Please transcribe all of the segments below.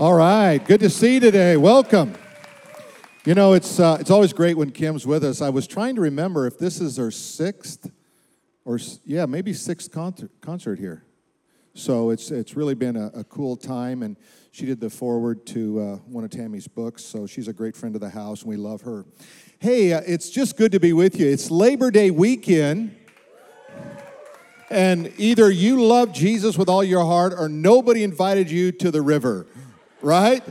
All right, good to see you today. Welcome. You know, it's uh, it's always great when Kim's with us. I was trying to remember if this is her sixth, or yeah, maybe sixth concert, concert here. So it's it's really been a, a cool time, and she did the forward to uh, one of Tammy's books. So she's a great friend of the house, and we love her. Hey, uh, it's just good to be with you. It's Labor Day weekend. And either you love Jesus with all your heart or nobody invited you to the river right?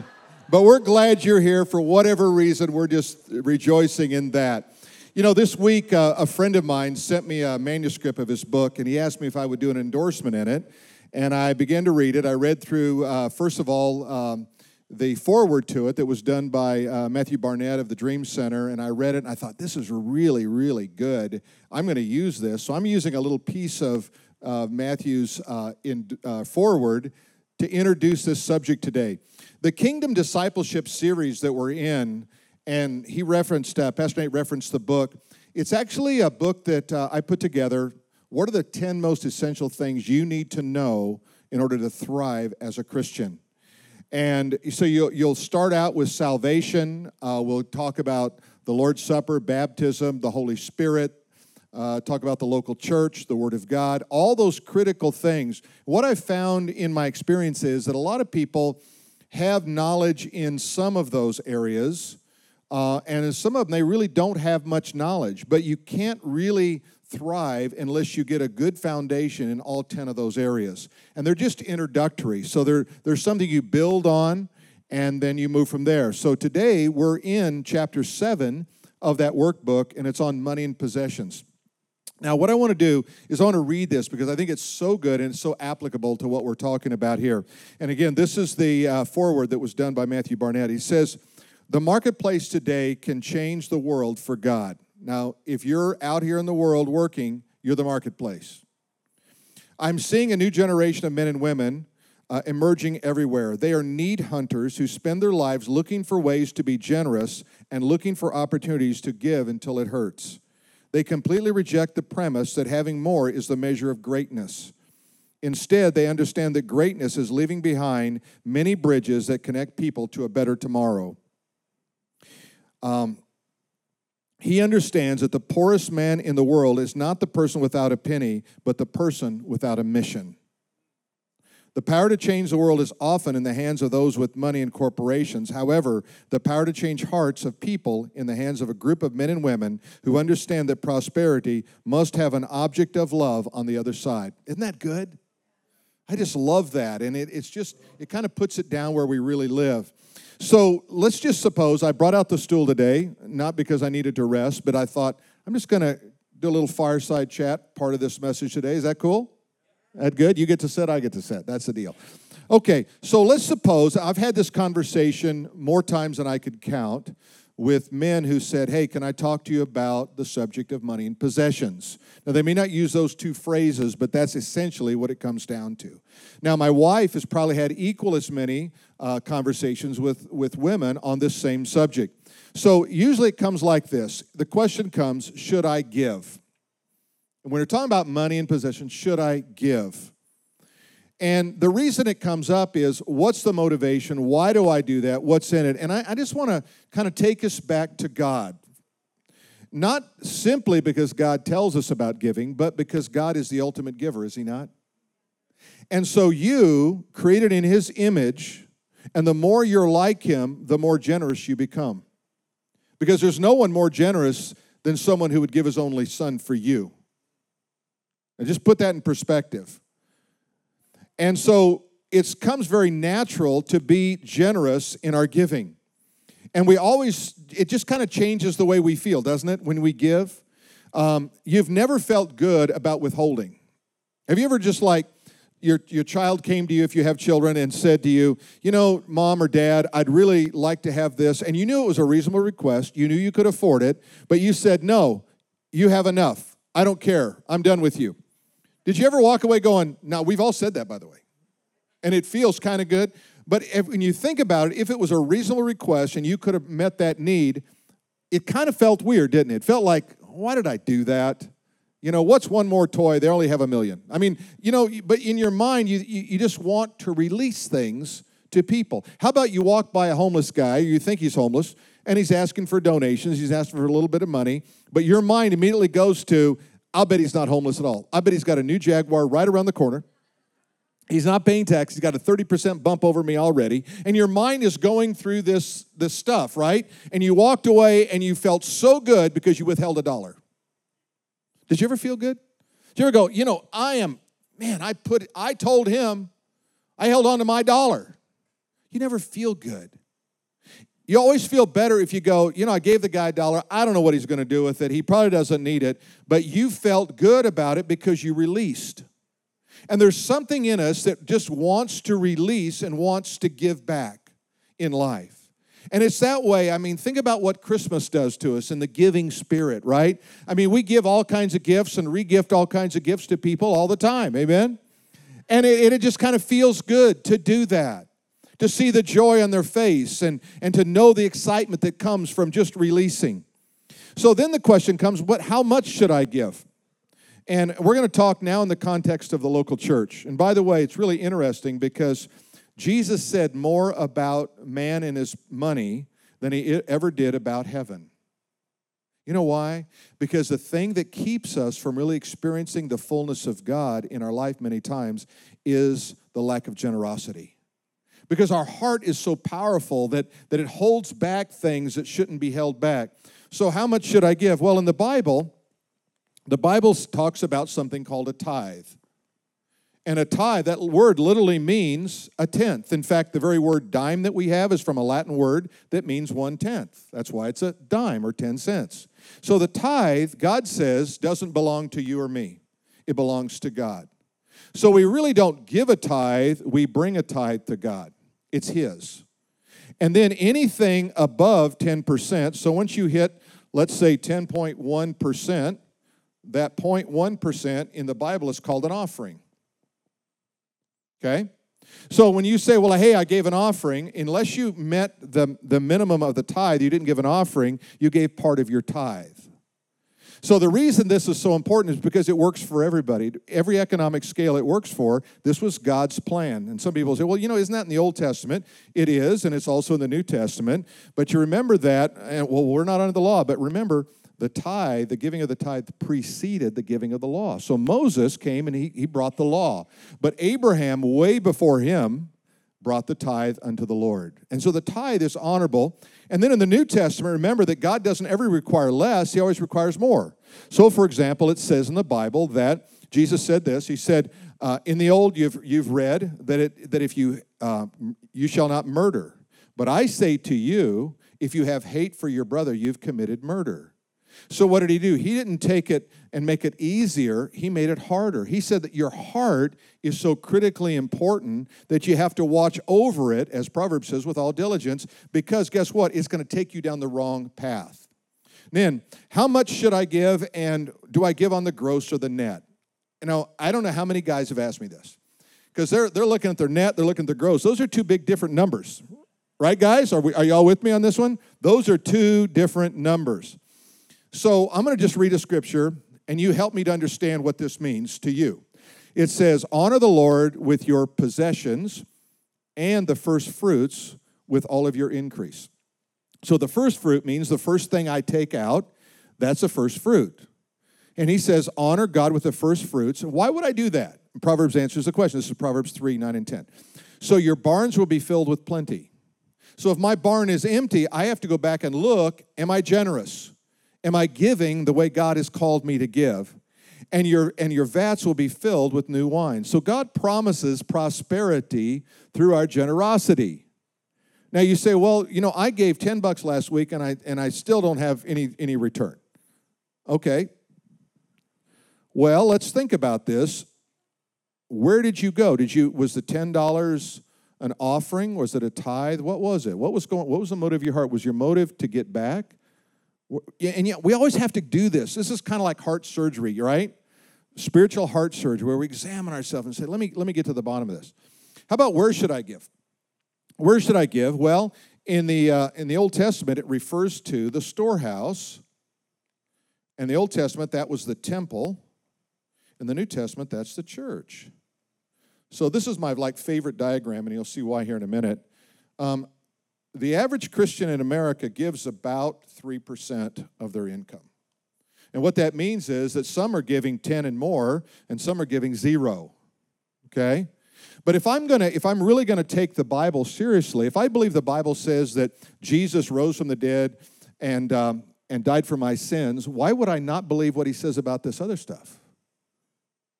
But we're glad you're here for whatever reason. We're just rejoicing in that. You know, this week, uh, a friend of mine sent me a manuscript of his book, and he asked me if I would do an endorsement in it. And I began to read it. I read through, uh, first of all, um, the foreword to it that was done by uh, Matthew Barnett of the Dream Center, and I read it and I thought, this is really, really good. I'm going to use this. So I'm using a little piece of uh, Matthew's uh, in, uh, foreword to introduce this subject today. The Kingdom Discipleship series that we're in, and he referenced, uh, Pastor Nate referenced the book. It's actually a book that uh, I put together. What are the 10 most essential things you need to know in order to thrive as a Christian? And so you'll, you'll start out with salvation. Uh, we'll talk about the Lord's Supper, baptism, the Holy Spirit, uh, talk about the local church, the Word of God, all those critical things. What I've found in my experience is that a lot of people have knowledge in some of those areas, uh, and in some of them, they really don't have much knowledge. But you can't really thrive unless you get a good foundation in all 10 of those areas. And they're just introductory. So they're, there's something you build on, and then you move from there. So today, we're in chapter 7 of that workbook, and it's on money and possessions. Now, what I want to do is I want to read this because I think it's so good and so applicable to what we're talking about here. And again, this is the uh, foreword that was done by Matthew Barnett. He says, The marketplace today can change the world for God. Now, if you're out here in the world working, you're the marketplace. I'm seeing a new generation of men and women uh, emerging everywhere. They are need hunters who spend their lives looking for ways to be generous and looking for opportunities to give until it hurts. They completely reject the premise that having more is the measure of greatness. Instead, they understand that greatness is leaving behind many bridges that connect people to a better tomorrow. Um, he understands that the poorest man in the world is not the person without a penny, but the person without a mission. The power to change the world is often in the hands of those with money and corporations. However, the power to change hearts of people in the hands of a group of men and women who understand that prosperity must have an object of love on the other side. Isn't that good? I just love that. And it, it's just, it kind of puts it down where we really live. So let's just suppose I brought out the stool today, not because I needed to rest, but I thought I'm just going to do a little fireside chat part of this message today. Is that cool? That good? You get to sit, I get to sit. That's the deal. Okay, so let's suppose I've had this conversation more times than I could count with men who said, Hey, can I talk to you about the subject of money and possessions? Now, they may not use those two phrases, but that's essentially what it comes down to. Now, my wife has probably had equal as many uh, conversations with, with women on this same subject. So, usually it comes like this the question comes, Should I give? And when we're talking about money and possessions, should I give? And the reason it comes up is what's the motivation? Why do I do that? What's in it? And I, I just want to kind of take us back to God. Not simply because God tells us about giving, but because God is the ultimate giver, is He not? And so you, created in His image, and the more you're like Him, the more generous you become. Because there's no one more generous than someone who would give His only Son for you. Now, just put that in perspective. And so it comes very natural to be generous in our giving. And we always, it just kind of changes the way we feel, doesn't it, when we give? Um, you've never felt good about withholding. Have you ever just like, your, your child came to you, if you have children, and said to you, You know, mom or dad, I'd really like to have this. And you knew it was a reasonable request. You knew you could afford it, but you said, No, you have enough. I don't care. I'm done with you. Did you ever walk away going, now we've all said that, by the way, and it feels kind of good. But if, when you think about it, if it was a reasonable request and you could have met that need, it kind of felt weird, didn't it? It felt like, why did I do that? You know, what's one more toy? They only have a million. I mean, you know, but in your mind, you, you, you just want to release things to people. How about you walk by a homeless guy, you think he's homeless, and he's asking for donations, he's asking for a little bit of money, but your mind immediately goes to, I'll bet he's not homeless at all. I bet he's got a new Jaguar right around the corner. He's not paying tax. He's got a 30% bump over me already. And your mind is going through this, this stuff, right? And you walked away and you felt so good because you withheld a dollar. Did you ever feel good? Did you ever go, you know, I am, man, I put, I told him, I held on to my dollar. You never feel good. You always feel better if you go, you know, I gave the guy a dollar. I don't know what he's going to do with it. He probably doesn't need it. But you felt good about it because you released. And there's something in us that just wants to release and wants to give back in life. And it's that way. I mean, think about what Christmas does to us in the giving spirit, right? I mean, we give all kinds of gifts and regift all kinds of gifts to people all the time. Amen? And it, it just kind of feels good to do that, to see the joy on their face and, and to know the excitement that comes from just releasing. So then the question comes, what, how much should I give? And we're going to talk now in the context of the local church. And by the way, it's really interesting because Jesus said more about man and his money than he ever did about heaven. You know why? Because the thing that keeps us from really experiencing the fullness of God in our life many times is the lack of generosity. Because our heart is so powerful that, that it holds back things that shouldn't be held back. So, how much should I give? Well, in the Bible, the Bible talks about something called a tithe. And a tithe, that word literally means a tenth. In fact, the very word dime that we have is from a Latin word that means one tenth. That's why it's a dime or 10 cents. So the tithe, God says, doesn't belong to you or me, it belongs to God. So we really don't give a tithe, we bring a tithe to God. It's His. And then anything above 10%, so once you hit, let's say 10.1%, that 0.1% in the Bible is called an offering. Okay? So when you say, well, hey, I gave an offering, unless you met the, the minimum of the tithe, you didn't give an offering, you gave part of your tithe. So the reason this is so important is because it works for everybody. Every economic scale it works for, this was God's plan. And some people say, well, you know, isn't that in the Old Testament? It is, and it's also in the New Testament. But you remember that, and well, we're not under the law, but remember, the tithe, the giving of the tithe preceded the giving of the law. So Moses came and he, he brought the law. But Abraham, way before him, brought the tithe unto the Lord. And so the tithe is honorable. And then in the New Testament, remember that God doesn't ever require less, He always requires more. So, for example, it says in the Bible that Jesus said this He said, uh, In the old, you've, you've read that, it, that if you, uh, you shall not murder. But I say to you, if you have hate for your brother, you've committed murder. So, what did he do? He didn't take it and make it easier, he made it harder. He said that your heart is so critically important that you have to watch over it, as Proverbs says, with all diligence, because guess what? It's going to take you down the wrong path. Then, how much should I give, and do I give on the gross or the net? You know, I don't know how many guys have asked me this because they're, they're looking at their net, they're looking at their gross. Those are two big different numbers. Right, guys? Are, we, are y'all with me on this one? Those are two different numbers. So I'm going to just read a scripture, and you help me to understand what this means to you. It says, Honor the Lord with your possessions and the first fruits with all of your increase. So the first fruit means the first thing I take out, that's the first fruit. And he says, Honor God with the first fruits. Why would I do that? Proverbs answers the question. This is Proverbs 3 9 and 10. So your barns will be filled with plenty. So if my barn is empty, I have to go back and look, am I generous? Am I giving the way God has called me to give? And your, and your vats will be filled with new wine. So God promises prosperity through our generosity. Now you say, well, you know, I gave 10 bucks last week and I, and I still don't have any, any return. Okay. Well, let's think about this. Where did you go? Did you, was the $10 an offering? Was it a tithe? What was it? What was going, what was the motive of your heart? Was your motive to get back? And yet, we always have to do this. This is kind of like heart surgery, right? Spiritual heart surgery, where we examine ourselves and say, let me, let me get to the bottom of this. How about where should I give? Where should I give? Well, in the, uh, in the Old Testament, it refers to the storehouse. In the Old Testament, that was the temple. In the New Testament, that's the church. So this is my like favorite diagram, and you'll see why here in a minute. Um, the average Christian in America gives about 3% of their income. And what that means is that some are giving 10 and more, and some are giving zero. Okay? But if I'm gonna, if I'm really gonna take the Bible seriously, if I believe the Bible says that Jesus rose from the dead and um, and died for my sins, why would I not believe what he says about this other stuff?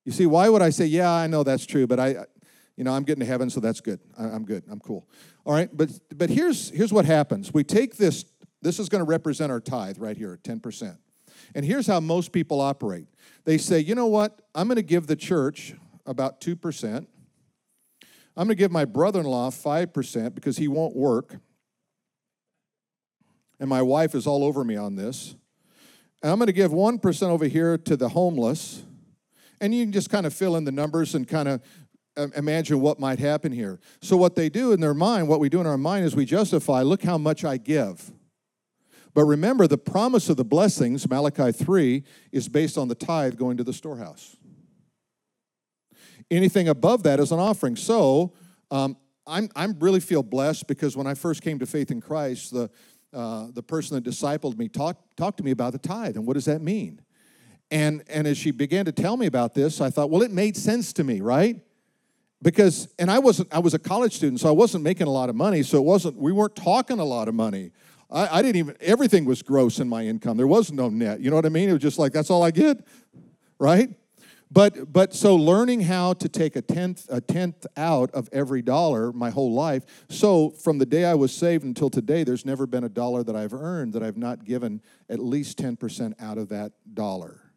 You see, why would I say, yeah, I know that's true, but I, you know, I'm getting to heaven, so that's good. I'm good. I'm cool. All right, but but here's here's what happens. We take this. This is going to represent our tithe right here, 10%. And here's how most people operate. They say, you know what? I'm going to give the church about 2%. I'm going to give my brother in law 5% because he won't work and my wife is all over me on this. And I'm going to give 1% over here to the homeless. And you can just kind of fill in the numbers and kind of imagine what might happen here. So, what they do in their mind, what we do in our mind is we justify look how much I give. But remember, the promise of the blessings, Malachi 3, is based on the tithe going to the storehouse. Anything above that is an offering. So, um, I'm, I'm really feel blessed because when I first came to faith in Christ, the, uh, the person that discipled me talked talked to me about the tithe and what does that mean and and as she began to tell me about this i thought well it made sense to me right because and i wasn't i was a college student so i wasn't making a lot of money so it wasn't we weren't talking a lot of money I, I didn't even everything was gross in my income there was no net you know what i mean it was just like that's all i get right but but so learning how to take a tenth a tenth out of every dollar my whole life. So from the day I was saved until today, there's never been a dollar that I've earned that I've not given at least 10% out of that dollar.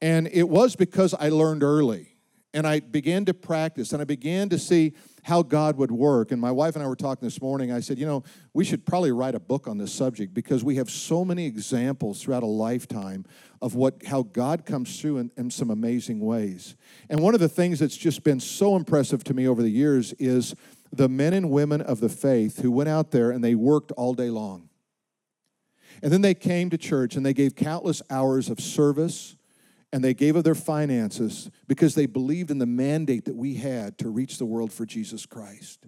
And it was because I learned early and I began to practice and I began to see how God would work. And my wife and I were talking this morning. I said, you know, we should probably write a book on this subject because we have so many examples throughout a lifetime of what how God comes through in, in some amazing ways. And one of the things that's just been so impressive to me over the years is the men and women of the faith who went out there and they worked all day long. And then they came to church and they gave countless hours of service and they gave of their finances because they believed in the mandate that we had to reach the world for Jesus Christ.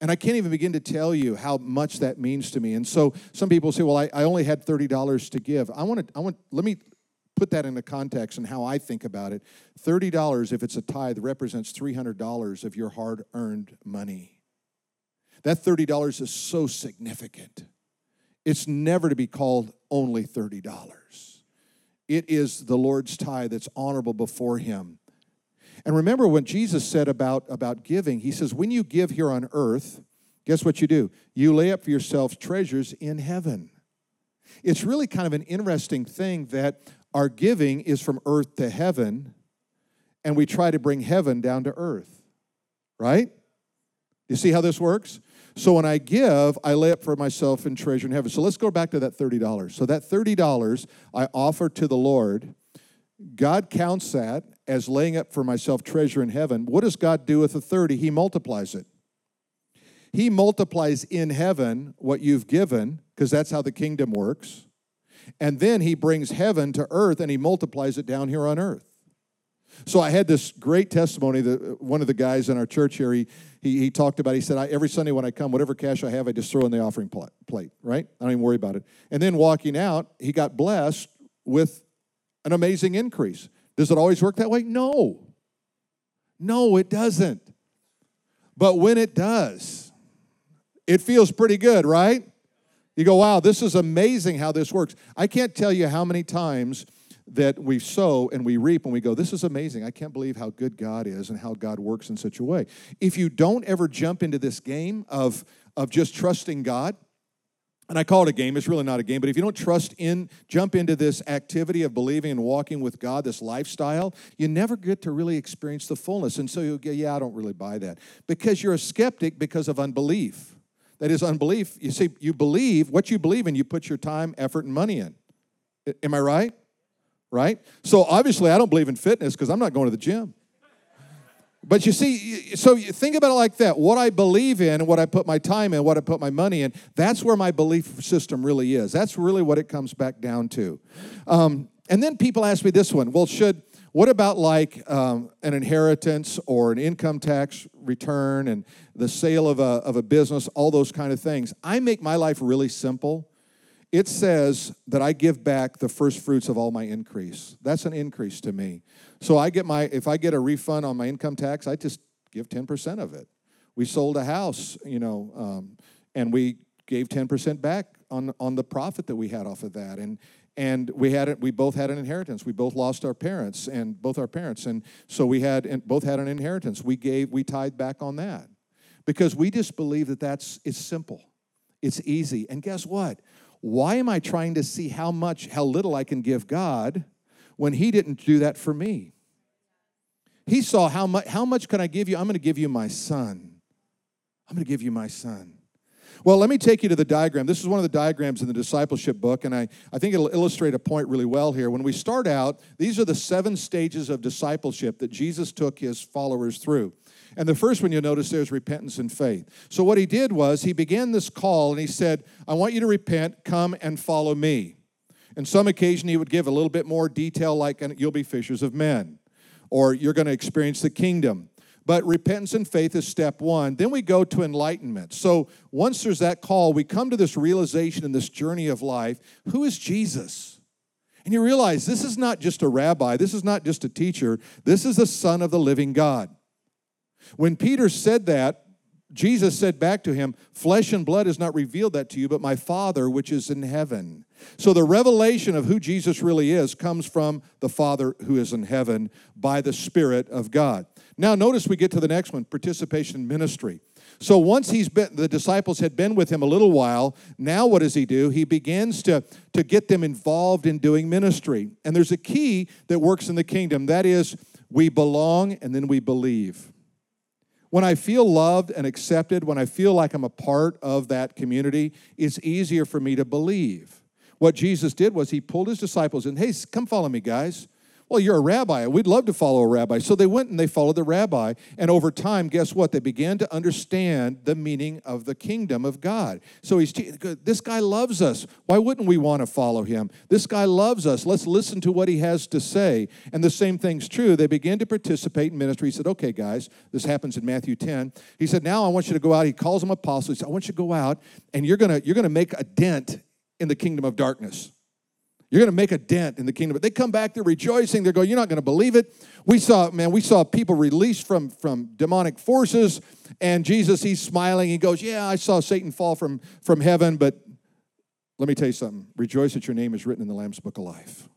And I can't even begin to tell you how much that means to me. And so some people say, well, I, I only had $30 to give. I want to, I want, let me put that into context and how I think about it. $30, if it's a tithe, represents $300 of your hard earned money. That $30 is so significant. It's never to be called only $30. It is the Lord's tithe that's honorable before Him. And remember what Jesus said about, about giving. He says, When you give here on earth, guess what you do? You lay up for yourselves treasures in heaven. It's really kind of an interesting thing that our giving is from earth to heaven, and we try to bring heaven down to earth, right? You see how this works? So when I give, I lay up for myself in treasure in heaven. So let's go back to that $30. So that $30 I offer to the Lord, God counts that as laying up for myself treasure in heaven. What does God do with the 30? He multiplies it. He multiplies in heaven what you've given, because that's how the kingdom works. And then he brings heaven to earth and he multiplies it down here on earth. So I had this great testimony that uh, one of the guys in our church here, he, he, he talked about, he said, every Sunday when I come, whatever cash I have, I just throw in the offering plate, right? I don't even worry about it. And then walking out, he got blessed with an amazing increase. Does it always work that way? No. No, it doesn't. But when it does, it feels pretty good, right? You go, wow, this is amazing how this works. I can't tell you how many times that we sow and we reap and we go, This is amazing. I can't believe how good God is and how God works in such a way. If you don't ever jump into this game of, of just trusting God, and I call it a game, it's really not a game, but if you don't trust in, jump into this activity of believing and walking with God, this lifestyle, you never get to really experience the fullness. And so you'll go, Yeah, I don't really buy that. Because you're a skeptic because of unbelief. That is unbelief. You see, you believe what you believe in, you put your time, effort, and money in. Am I right? Right? So obviously, I don't believe in fitness because I'm not going to the gym. But you see, so you think about it like that. What I believe in and what I put my time in, what I put my money in, that's where my belief system really is. That's really what it comes back down to. Um, and then people ask me this one well, should, What about like um, an inheritance or an income tax return and the sale of a, of a business, all those kind of things? I make my life really simple. It says that I give back the first fruits of all my increase. That's an increase to me. So I get my, if I get a refund on my income tax, I just give 10% of it. We sold a house, you know, um, and we gave 10% back on, on the profit that we had off of that. And, and we had it, we both had an inheritance. We both lost our parents and both our parents. And so we had, and both had an inheritance. We gave, we tied back on that because we just believe that that's, it's simple. It's easy. And guess what? Why am I trying to see how much, how little I can give God when He didn't do that for me? He saw how much, how much can I give you? I'm going to give you my son. I'm going to give you my son. Well, let me take you to the diagram. This is one of the diagrams in the discipleship book, and I, I think it'll illustrate a point really well here. When we start out, these are the seven stages of discipleship that Jesus took his followers through. And the first one you'll notice there's repentance and faith. So, what he did was he began this call and he said, I want you to repent, come and follow me. And some occasion he would give a little bit more detail, like, you'll be fishers of men, or you're going to experience the kingdom. But repentance and faith is step one. Then we go to enlightenment. So once there's that call, we come to this realization in this journey of life who is Jesus? And you realize this is not just a rabbi, this is not just a teacher, this is the Son of the living God. When Peter said that, Jesus said back to him, Flesh and blood has not revealed that to you, but my Father which is in heaven. So the revelation of who Jesus really is comes from the Father who is in heaven by the Spirit of God. Now, notice we get to the next one participation in ministry. So once he's been, the disciples had been with him a little while, now what does he do? He begins to, to get them involved in doing ministry. And there's a key that works in the kingdom that is, we belong and then we believe. When I feel loved and accepted, when I feel like I'm a part of that community, it's easier for me to believe. What Jesus did was he pulled his disciples and, hey, come follow me, guys. Well, you're a rabbi. We'd love to follow a rabbi. So they went and they followed the rabbi. And over time, guess what? They began to understand the meaning of the kingdom of God. So he's, this guy loves us. Why wouldn't we want to follow him? This guy loves us. Let's listen to what he has to say. And the same thing's true. They began to participate in ministry. He said, okay, guys, this happens in Matthew 10. He said, now I want you to go out. He calls them apostles. He said, I want you to go out and you're going to you're going to make a dent in the kingdom of darkness. You're going to make a dent in the kingdom. But they come back, they're rejoicing. They're going, You're not going to believe it. We saw, man, we saw people released from, from demonic forces. And Jesus, he's smiling. He goes, Yeah, I saw Satan fall from, from heaven. But let me tell you something rejoice that your name is written in the Lamb's book of life.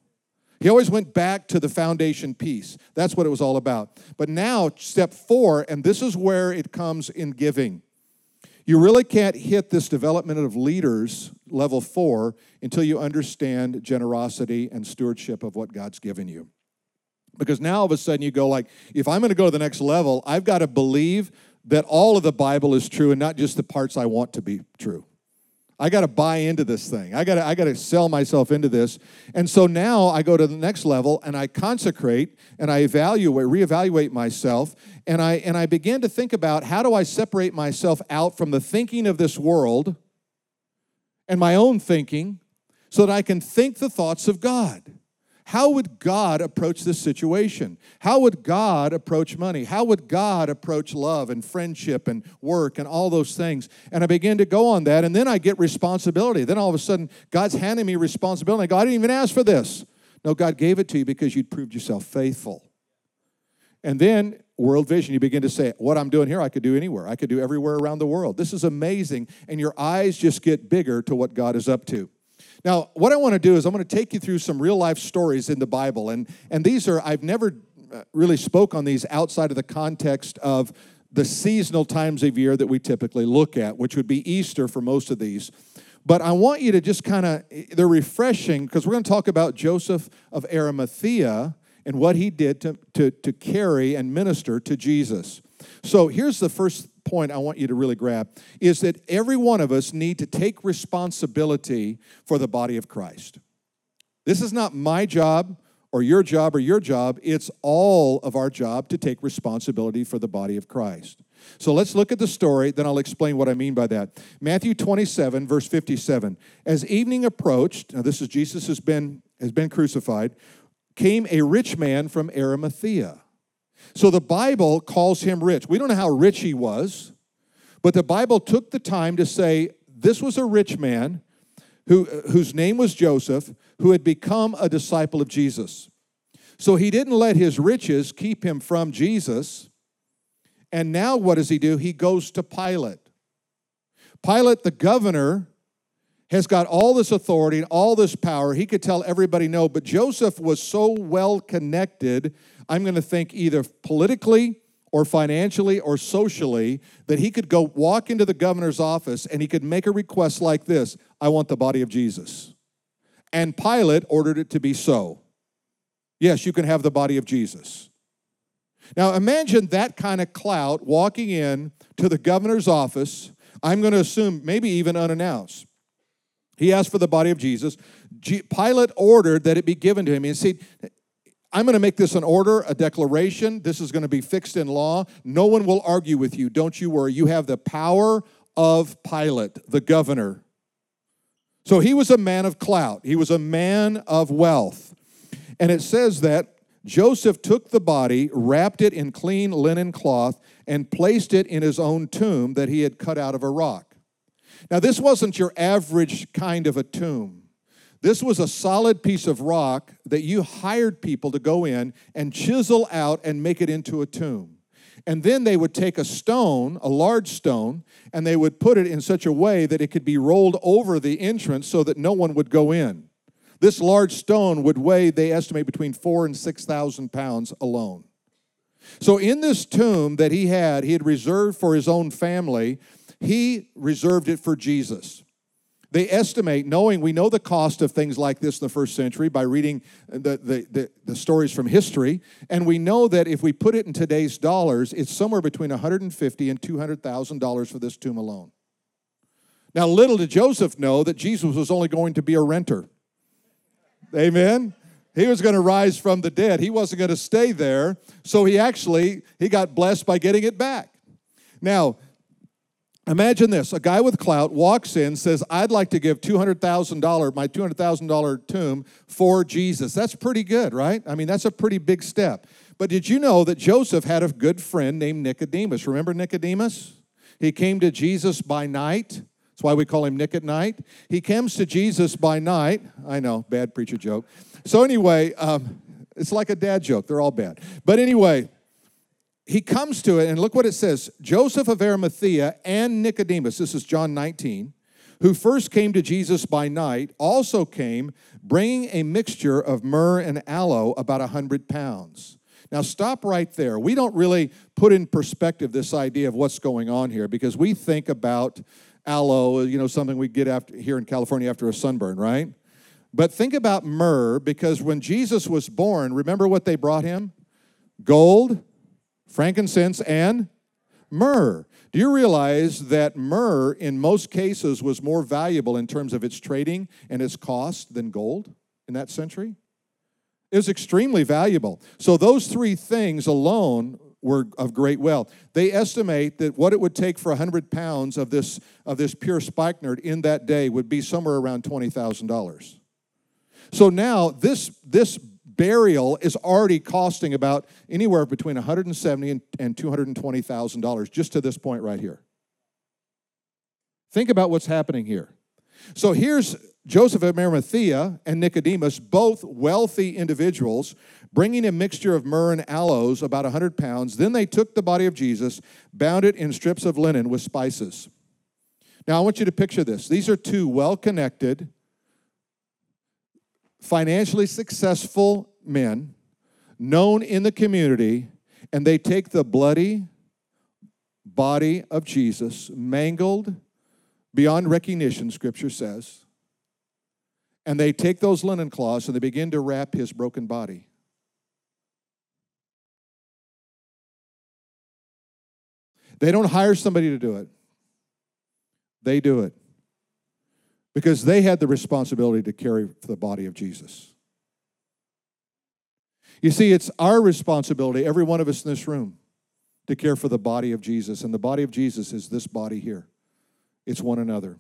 He always went back to the foundation piece. That's what it was all about. But now, step four, and this is where it comes in giving. You really can't hit this development of leaders, level four, until you understand generosity and stewardship of what God's given you. Because now all of a sudden you go like, if I'm going to go to the next level, I've got to believe that all of the Bible is true and not just the parts I want to be true. I got to buy into this thing. I got to I got to sell myself into this. And so now I go to the next level and I consecrate and I evaluate reevaluate myself and I and I begin to think about how do I separate myself out from the thinking of this world and my own thinking so that I can think the thoughts of God. How would God approach this situation? How would God approach money? How would God approach love and friendship and work and all those things? And I begin to go on that, and then I get responsibility. Then all of a sudden, God's handing me responsibility. I go, I didn't even ask for this. No, God gave it to you because you'd proved yourself faithful. And then, world vision, you begin to say, What I'm doing here, I could do anywhere. I could do everywhere around the world. This is amazing. And your eyes just get bigger to what God is up to. Now, what I want to do is I'm going to take you through some real life stories in the Bible. And, and these are, I've never uh, really spoke on these outside of the context of the seasonal times of year that we typically look at, which would be Easter for most of these. But I want you to just kind of, they're refreshing because we're going to talk about Joseph of Arimathea and what he did to, to, to carry and minister to Jesus. So here's the first point I want you to really grab is that every one of us need to take responsibility for the body of Christ. This is not my job or your job or your job, it's all of our job to take responsibility for the body of Christ. So let's look at the story, then I'll explain what I mean by that. Matthew 27, verse 57. As evening approached, now this is Jesus has been has been crucified. came a rich man from Arimathea. So the Bible calls him rich. We don't know how rich he was, but the Bible took the time to say this was a rich man who, whose name was Joseph, who had become a disciple of Jesus. So he didn't let his riches keep him from Jesus. And now what does he do? He goes to Pilate. Pilate, the governor, has got all this authority and all this power. He could tell everybody no, but Joseph was so well connected, I'm going to think either politically or financially or socially, that he could go walk into the governor's office and he could make a request like this I want the body of Jesus. And Pilate ordered it to be so. Yes, you can have the body of Jesus. Now imagine that kind of clout walking in to the governor's office. I'm going to assume maybe even unannounced. He asked for the body of Jesus. Pilate ordered that it be given to him. He said, I'm going to make this an order, a declaration. This is going to be fixed in law. No one will argue with you. Don't you worry. You have the power of Pilate, the governor. So he was a man of clout, he was a man of wealth. And it says that Joseph took the body, wrapped it in clean linen cloth, and placed it in his own tomb that he had cut out of a rock. Now, this wasn't your average kind of a tomb. This was a solid piece of rock that you hired people to go in and chisel out and make it into a tomb. And then they would take a stone, a large stone, and they would put it in such a way that it could be rolled over the entrance so that no one would go in. This large stone would weigh, they estimate, between four and 6,000 pounds alone. So, in this tomb that he had, he had reserved for his own family, he reserved it for Jesus. They estimate, knowing we know the cost of things like this in the first century by reading the, the, the, the, stories from history, and we know that if we put it in today's dollars, it's somewhere between 150 and 200,000 dollars for this tomb alone. Now, little did Joseph know that Jesus was only going to be a renter. Amen. He was going to rise from the dead. He wasn't going to stay there. So he actually he got blessed by getting it back. Now, Imagine this a guy with clout walks in, says, I'd like to give $200,000, my $200,000 tomb for Jesus. That's pretty good, right? I mean, that's a pretty big step. But did you know that Joseph had a good friend named Nicodemus? Remember Nicodemus? He came to Jesus by night. That's why we call him Nick at night. He comes to Jesus by night. I know, bad preacher joke. So, anyway, um, it's like a dad joke. They're all bad. But anyway, he comes to it, and look what it says Joseph of Arimathea and Nicodemus, this is John 19, who first came to Jesus by night, also came bringing a mixture of myrrh and aloe, about a hundred pounds. Now, stop right there. We don't really put in perspective this idea of what's going on here because we think about aloe, you know, something we get after, here in California after a sunburn, right? But think about myrrh because when Jesus was born, remember what they brought him? Gold, frankincense, and myrrh. Do you realize that myrrh, in most cases, was more valuable in terms of its trading and its cost than gold in that century? It was extremely valuable. So, those three things alone were of great wealth. They estimate that what it would take for 100 pounds of this, of this pure spikenard in that day would be somewhere around $20,000. So now, this, this burial is already costing about anywhere between 170 and $220,000 just to this point right here. Think about what's happening here. So here's Joseph of Arimathea and Nicodemus, both wealthy individuals, bringing a mixture of myrrh and aloes, about 100 pounds. Then they took the body of Jesus, bound it in strips of linen with spices. Now, I want you to picture this. These are two well connected, financially successful men known in the community, and they take the bloody body of Jesus, mangled beyond recognition, scripture says, and they take those linen cloths and they begin to wrap his broken body. They don't hire somebody to do it, they do it because they had the responsibility to carry the body of Jesus. You see, it's our responsibility, every one of us in this room, to care for the body of Jesus. And the body of Jesus is this body here, it's one another.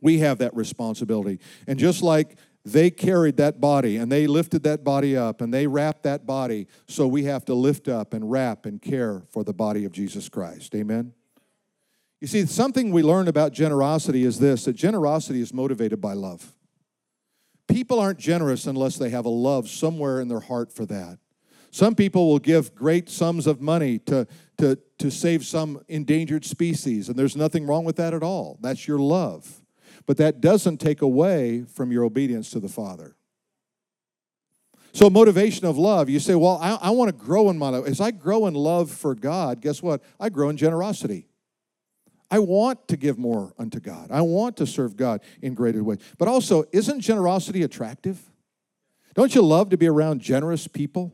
We have that responsibility. And just like They carried that body and they lifted that body up and they wrapped that body. So we have to lift up and wrap and care for the body of Jesus Christ. Amen? You see, something we learn about generosity is this that generosity is motivated by love. People aren't generous unless they have a love somewhere in their heart for that. Some people will give great sums of money to, to, to save some endangered species, and there's nothing wrong with that at all. That's your love. But that doesn't take away from your obedience to the Father. So, motivation of love, you say, Well, I, I want to grow in my life. As I grow in love for God, guess what? I grow in generosity. I want to give more unto God. I want to serve God in greater ways. But also, isn't generosity attractive? Don't you love to be around generous people?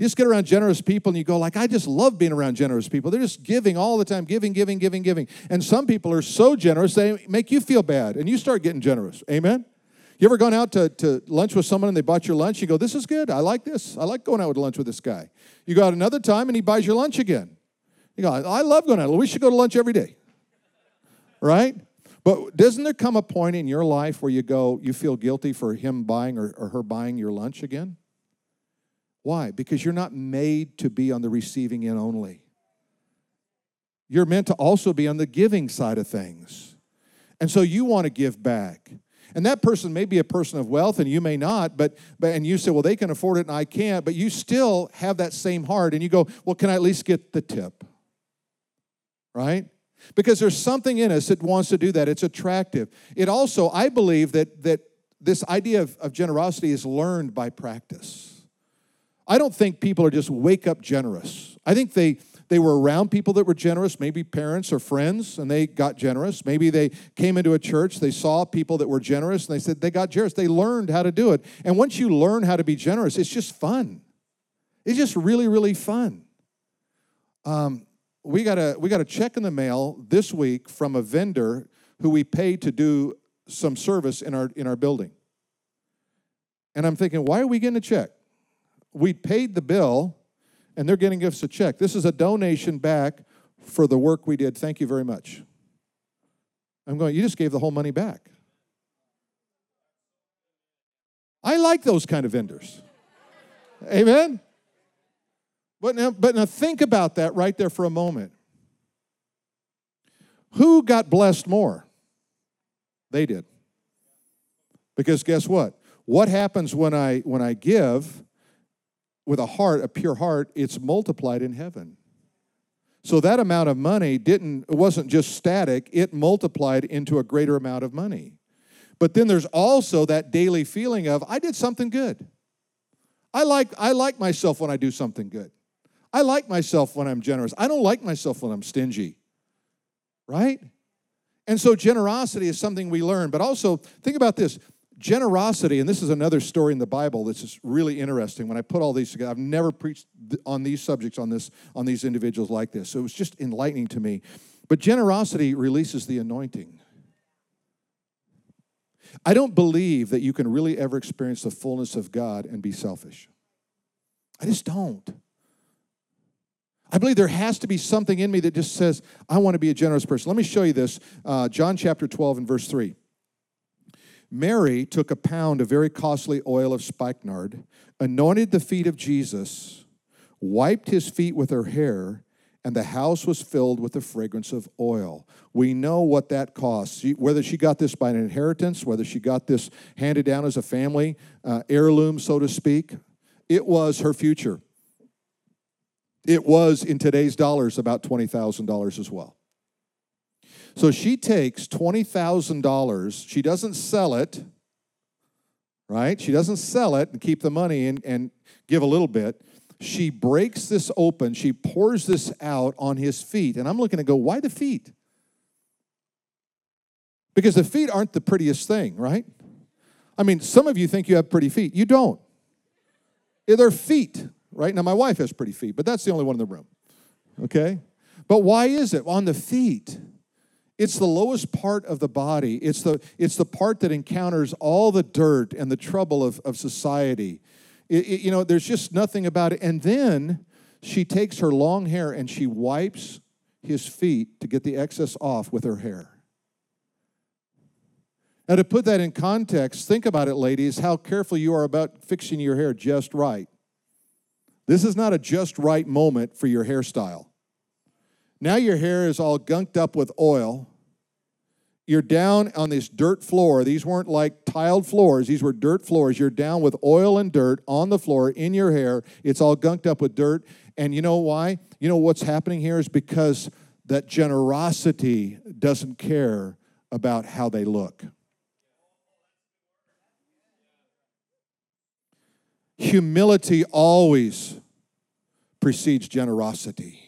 You just get around generous people and you go like, I just love being around generous people. They're just giving all the time, giving, giving, giving, giving. And some people are so generous they make you feel bad, and you start getting generous. Amen. You ever gone out to, to lunch with someone and they bought your lunch? You go, This is good. I like this. I like going out with lunch with this guy. You go out another time and he buys your lunch again. You go, I love going out. We should go to lunch every day. Right? But doesn't there come a point in your life where you go, you feel guilty for him buying or, or her buying your lunch again? Why? Because you're not made to be on the receiving end only. You're meant to also be on the giving side of things. And so you want to give back. And that person may be a person of wealth and you may not, but, but and you say, well, they can afford it and I can't, but you still have that same heart and you go, well, can I at least get the tip? Right? Because there's something in us that wants to do that. It's attractive. It also, I believe that that this idea of, of generosity is learned by practice. I don't think people are just wake up generous. I think they they were around people that were generous, maybe parents or friends, and they got generous. Maybe they came into a church, they saw people that were generous, and they said they got generous. They learned how to do it. And once you learn how to be generous, it's just fun. It's just really, really fun. Um, we got a we got a check in the mail this week from a vendor who we paid to do some service in our in our building. And I'm thinking, why are we getting a check? we paid the bill and they're getting us a check. This is a donation back for the work we did. Thank you very much. I'm going, you just gave the whole money back. I like those kind of vendors. Amen? But now, but now think about that right there for a moment. Who got blessed more? They did. Because guess what? What happens when I when I give with a heart, a pure heart, it's multiplied in heaven. So that amount of money didn't it wasn't just static, it multiplied into a greater amount of money. But then there's also that daily feeling of I did something good. I like I like myself when I do something good. I like myself when I'm generous. I don't like myself when I'm stingy. Right? And so generosity is something we learn, but also think about this. Generosity, and this is another story in the Bible that's just really interesting. When I put all these together, I've never preached on these subjects on this on these individuals like this. So it was just enlightening to me. But generosity releases the anointing. I don't believe that you can really ever experience the fullness of God and be selfish. I just don't. I believe there has to be something in me that just says, I want to be a generous person. Let me show you this. Uh, John chapter 12 and verse 3. Mary took a pound of very costly oil of spikenard, anointed the feet of Jesus, wiped his feet with her hair, and the house was filled with the fragrance of oil. We know what that costs. Whether she got this by an inheritance, whether she got this handed down as a family uh, heirloom, so to speak, it was her future. It was, in today's dollars, about $20,000 as well. So she takes $20,000. She doesn't sell it, right? She doesn't sell it and keep the money and, and give a little bit. She breaks this open. She pours this out on his feet. And I'm looking to go, why the feet? Because the feet aren't the prettiest thing, right? I mean, some of you think you have pretty feet. You don't. They're feet, right? Now, my wife has pretty feet, but that's the only one in the room, okay? But why is it? On the feet, it's the lowest part of the body. It's the, it's the part that encounters all the dirt and the trouble of, of society. It, it, you know, there's just nothing about it. And then she takes her long hair and she wipes his feet to get the excess off with her hair. Now, to put that in context, think about it, ladies, how careful you are about fixing your hair just right. This is not a just right moment for your hairstyle. Now your hair is all gunked up with oil. You're down on this dirt floor. These weren't like tiled floors, these were dirt floors. You're down with oil and dirt on the floor in your hair. It's all gunked up with dirt. And you know why? You know what's happening here is because that generosity doesn't care about how they look. Humility always precedes generosity.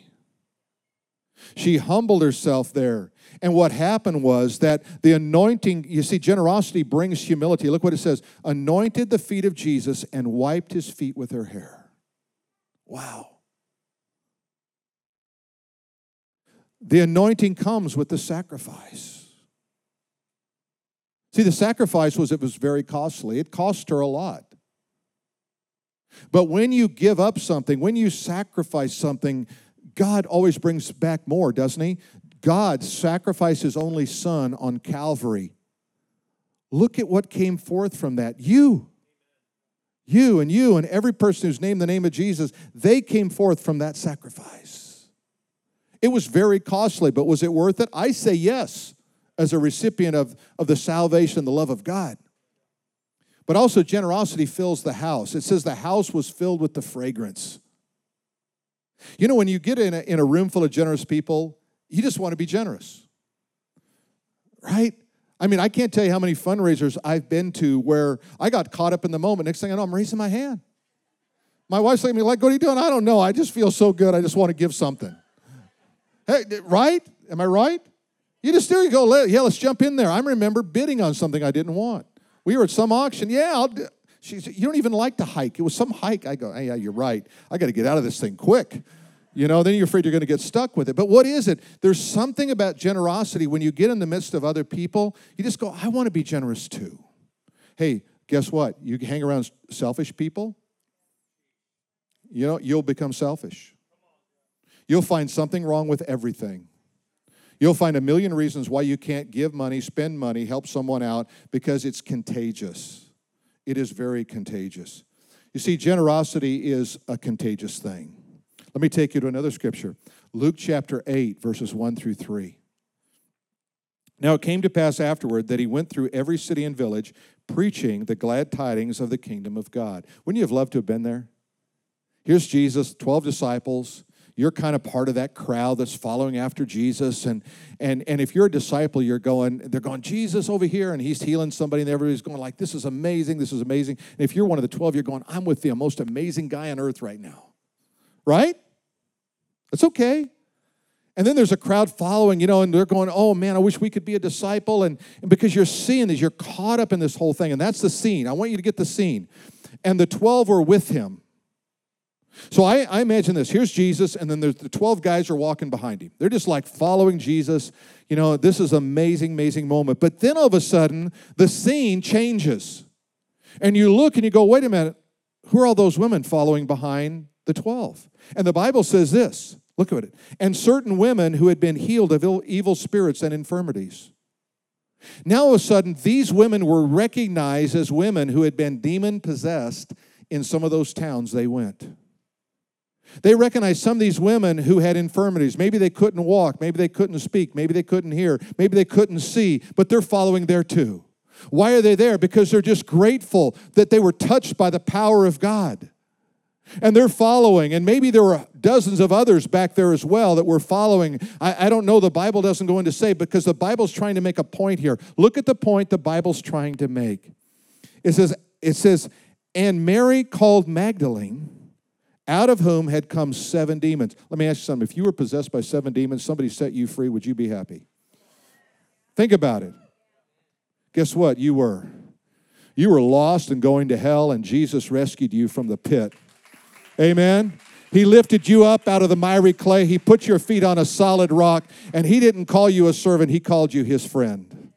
She humbled herself there. And what happened was that the anointing, you see, generosity brings humility. Look what it says anointed the feet of Jesus and wiped his feet with her hair. Wow. The anointing comes with the sacrifice. See, the sacrifice was it was very costly. It cost her a lot. But when you give up something, when you sacrifice something, God always brings back more, doesn't He? God sacrificed His only Son on Calvary. Look at what came forth from that. You, you, and you, and every person who's named the name of Jesus, they came forth from that sacrifice. It was very costly, but was it worth it? I say yes, as a recipient of, of the salvation, the love of God. But also, generosity fills the house. It says the house was filled with the fragrance. You know, when you get in a, in a room full of generous people, you just want to be generous, right? I mean, I can't tell you how many fundraisers I've been to where I got caught up in the moment. Next thing I know, I'm raising my hand. My wife's looking me like, what are you doing? I don't know. I just feel so good. I just want to give something. Hey, right? Am I right? You just do. You go, yeah, let's jump in there. I remember bidding on something I didn't want. We were at some auction. Yeah, I'll do. She said, You don't even like to hike. It was some hike. I go, hey, Yeah, you're right. I got to get out of this thing quick. You know, then you're afraid you're going to get stuck with it. But what is it? There's something about generosity when you get in the midst of other people, you just go, I want to be generous too. Hey, guess what? You hang around selfish people, you know, you'll become selfish. You'll find something wrong with everything. You'll find a million reasons why you can't give money, spend money, help someone out because it's contagious. It is very contagious. You see, generosity is a contagious thing. Let me take you to another scripture Luke chapter 8, verses 1 through 3. Now it came to pass afterward that he went through every city and village, preaching the glad tidings of the kingdom of God. Wouldn't you have loved to have been there? Here's Jesus, 12 disciples you're kind of part of that crowd that's following after Jesus. And, and, and if you're a disciple, you're going, they're going, Jesus over here, and he's healing somebody, and everybody's going like, this is amazing, this is amazing. And if you're one of the 12, you're going, I'm with the most amazing guy on earth right now. Right? That's okay. And then there's a crowd following, you know, and they're going, oh man, I wish we could be a disciple. And, and because you're seeing this, you're caught up in this whole thing. And that's the scene. I want you to get the scene. And the 12 were with him. So I, I, imagine this. Here's Jesus, and then there's the 12 guys are walking behind him. They're just like following Jesus. You know, this is amazing, amazing moment. But then all of a sudden, the scene changes. And you look and you go, wait a minute, who are all those women following behind the 12? And the Bible says this look at it. And certain women who had been healed of evil spirits and infirmities. Now, all of a sudden, these women were recognized as women who had been demon possessed in some of those towns they went. They recognized some of these women who had infirmities. Maybe they couldn't walk, maybe they couldn't speak, maybe they couldn't hear, maybe they couldn't see, but they're following there too. Why are they there? Because they're just grateful that they were touched by the power of God. And they're following, and maybe there were dozens of others back there as well that were following. I, I don't know, the Bible doesn't go into say, because the Bible's trying to make a point here. Look at the point the Bible's trying to make. It says, it says, and Mary called Magdalene out of whom had come seven demons. Let me ask you something. If you were possessed by seven demons, somebody set you free, would you be happy? Think about it. Guess what? You were. You were lost and going to hell, and Jesus rescued you from the pit. Amen. He lifted you up out of the miry clay. He put your feet on a solid rock, and He didn't call you a servant, He called you His friend.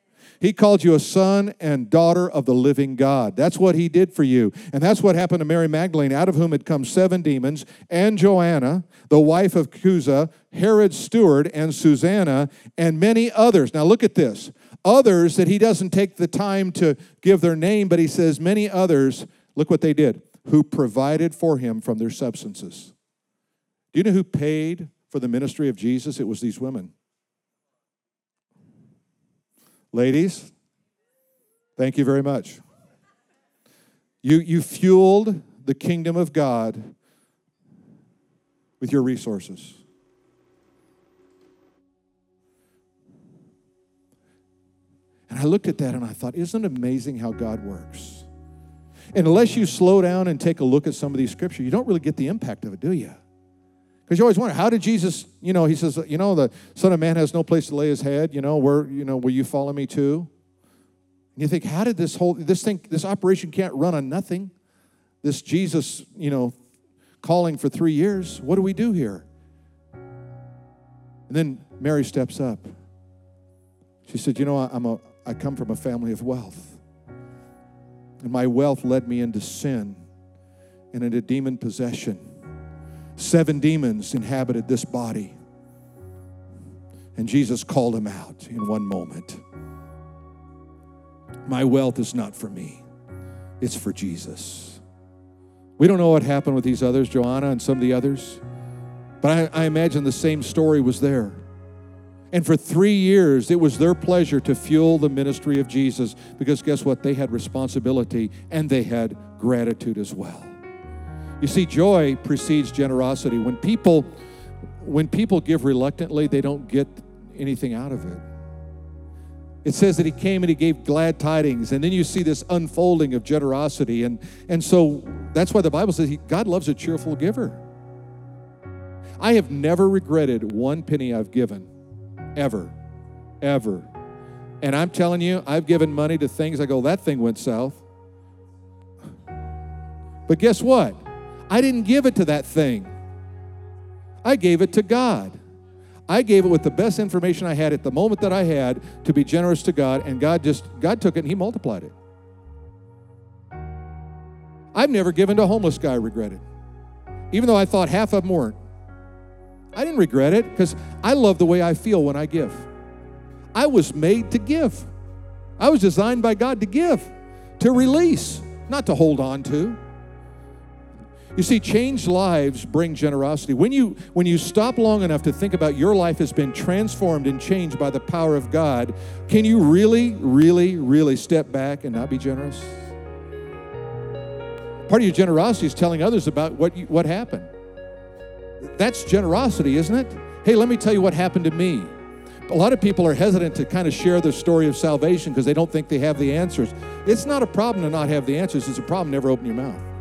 He called you a son and daughter of the living God. That's what he did for you. And that's what happened to Mary Magdalene, out of whom had come seven demons, and Joanna, the wife of Chuza, Herod's steward, and Susanna, and many others. Now look at this. Others that he doesn't take the time to give their name, but he says, many others, look what they did, who provided for him from their substances. Do you know who paid for the ministry of Jesus? It was these women. Ladies, thank you very much. You, you fueled the kingdom of God with your resources. And I looked at that and I thought, isn't it amazing how God works? And unless you slow down and take a look at some of these scriptures, you don't really get the impact of it, do you? Because you always wonder, how did Jesus, you know, he says, you know, the Son of Man has no place to lay his head, you know, where, you know, will you follow me too? And you think, how did this whole, this thing, this operation can't run on nothing? This Jesus, you know, calling for three years, what do we do here? And then Mary steps up. She said, you know, I'm a, I come from a family of wealth. And my wealth led me into sin and into demon possession. Seven demons inhabited this body. And Jesus called them out in one moment. My wealth is not for me, it's for Jesus. We don't know what happened with these others, Joanna and some of the others, but I, I imagine the same story was there. And for three years, it was their pleasure to fuel the ministry of Jesus because guess what? They had responsibility and they had gratitude as well. You see, joy precedes generosity. When people, when people give reluctantly, they don't get anything out of it. It says that he came and he gave glad tidings, and then you see this unfolding of generosity. And, and so that's why the Bible says he, God loves a cheerful giver. I have never regretted one penny I've given ever, ever. And I'm telling you, I've given money to things I go, that thing went south. But guess what? I didn't give it to that thing, I gave it to God. I gave it with the best information I had at the moment that I had to be generous to God, and God just, God took it and He multiplied it. I've never given to a homeless guy, I regret it. Even though I thought half of them weren't. I didn't regret it because I love the way I feel when I give. I was made to give. I was designed by God to give, to release, not to hold on to. You see, changed lives bring generosity. When you when you stop long enough to think about your life has been transformed and changed by the power of God, can you really, really, really step back and not be generous? Part of your generosity is telling others about what you, what happened. That's generosity, isn't it? Hey, let me tell you what happened to me. A lot of people are hesitant to kind of share their story of salvation because they don't think they have the answers. It's not a problem to not have the answers, it's a problem never open your mouth.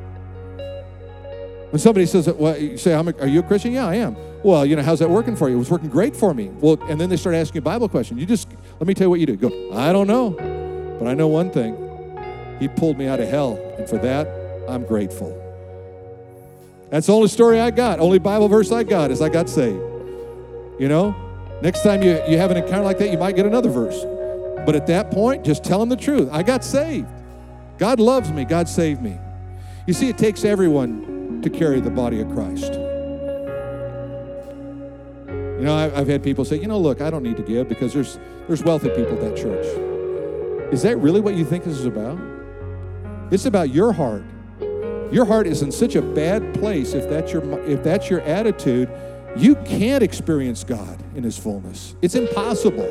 When somebody says, well, you say, Are you a Christian? Yeah, I am. Well, you know, how's that working for you? It was working great for me. Well, and then they start asking you Bible questions. You just, let me tell you what you do. Go, I don't know, but I know one thing. He pulled me out of hell, and for that, I'm grateful. That's the only story I got. Only Bible verse I got is I got saved. You know? Next time you, you have an encounter like that, you might get another verse. But at that point, just tell them the truth. I got saved. God loves me. God saved me. You see, it takes everyone to carry the body of Christ. You know, I've had people say, you know, look, I don't need to give because there's, there's wealthy people at that church. Is that really what you think this is about? It's about your heart. Your heart is in such a bad place if that's your if that's your attitude, you can't experience God in his fullness. It's impossible.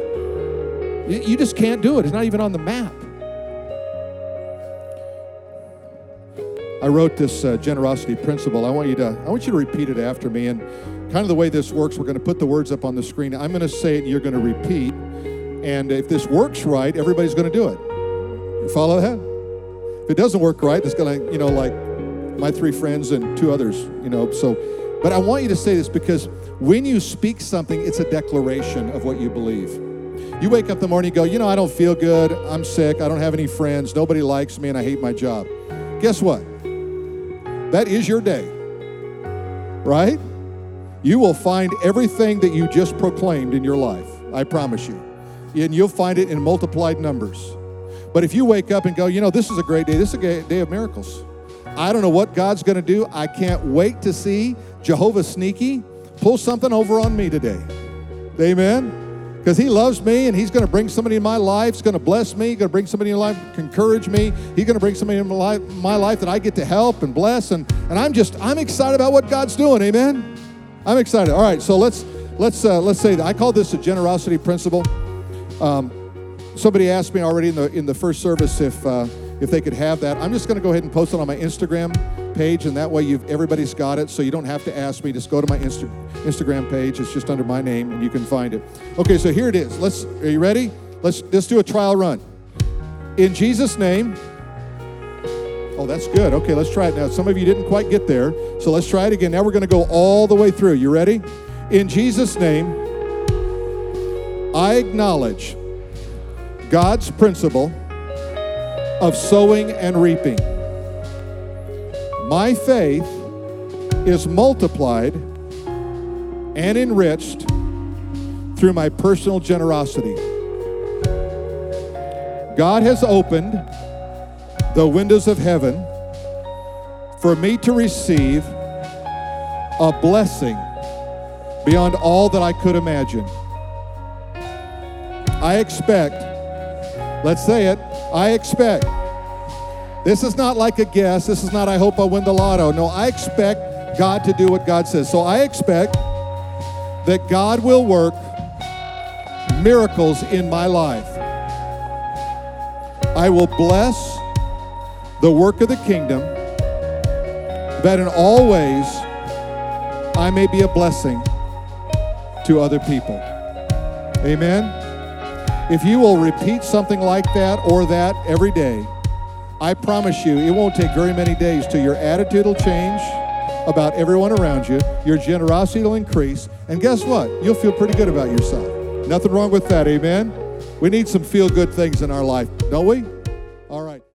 You just can't do it. It's not even on the map. I wrote this uh, generosity principle. I want you to I want you to repeat it after me and kind of the way this works, we're going to put the words up on the screen. I'm going to say it and you're going to repeat. And if this works right, everybody's going to do it. You follow that? If it doesn't work right, it's going to, you know, like my three friends and two others, you know. So, but I want you to say this because when you speak something, it's a declaration of what you believe. You wake up the morning, you go, you know, I don't feel good. I'm sick. I don't have any friends. Nobody likes me, and I hate my job. Guess what? That is your day, right? You will find everything that you just proclaimed in your life. I promise you. And you'll find it in multiplied numbers. But if you wake up and go, you know, this is a great day, this is a day of miracles. I don't know what God's going to do. I can't wait to see Jehovah Sneaky pull something over on me today. Amen. Because he loves me and he's going to bring somebody in my life. He's going to bless me. He's going to bring somebody in my life, encourage me. He's going to bring somebody in my life, my life that I get to help and bless. And, and I'm just, I'm excited about what God's doing. Amen. I'm excited. All right, so let's let's uh, let's say that I call this a generosity principle. Um, somebody asked me already in the in the first service if uh, if they could have that. I'm just going to go ahead and post it on my Instagram page, and that way you've everybody's got it. So you don't have to ask me. Just go to my Insta- Instagram page. It's just under my name, and you can find it. Okay, so here it is. Let's. Are you ready? Let's let's do a trial run. In Jesus' name. Oh, that's good. Okay, let's try it now. Some of you didn't quite get there, so let's try it again. Now we're going to go all the way through. You ready? In Jesus' name, I acknowledge God's principle of sowing and reaping. My faith is multiplied and enriched through my personal generosity. God has opened the windows of heaven for me to receive a blessing beyond all that I could imagine. I expect, let's say it, I expect. This is not like a guess. This is not, I hope I win the lotto. No, I expect God to do what God says. So I expect that God will work miracles in my life. I will bless the work of the kingdom that in all ways I may be a blessing to other people. Amen. If you will repeat something like that or that every day, I promise you it won't take very many days till your attitude will change about everyone around you, your generosity will increase, and guess what? You'll feel pretty good about yourself. Nothing wrong with that, amen? We need some feel good things in our life, don't we?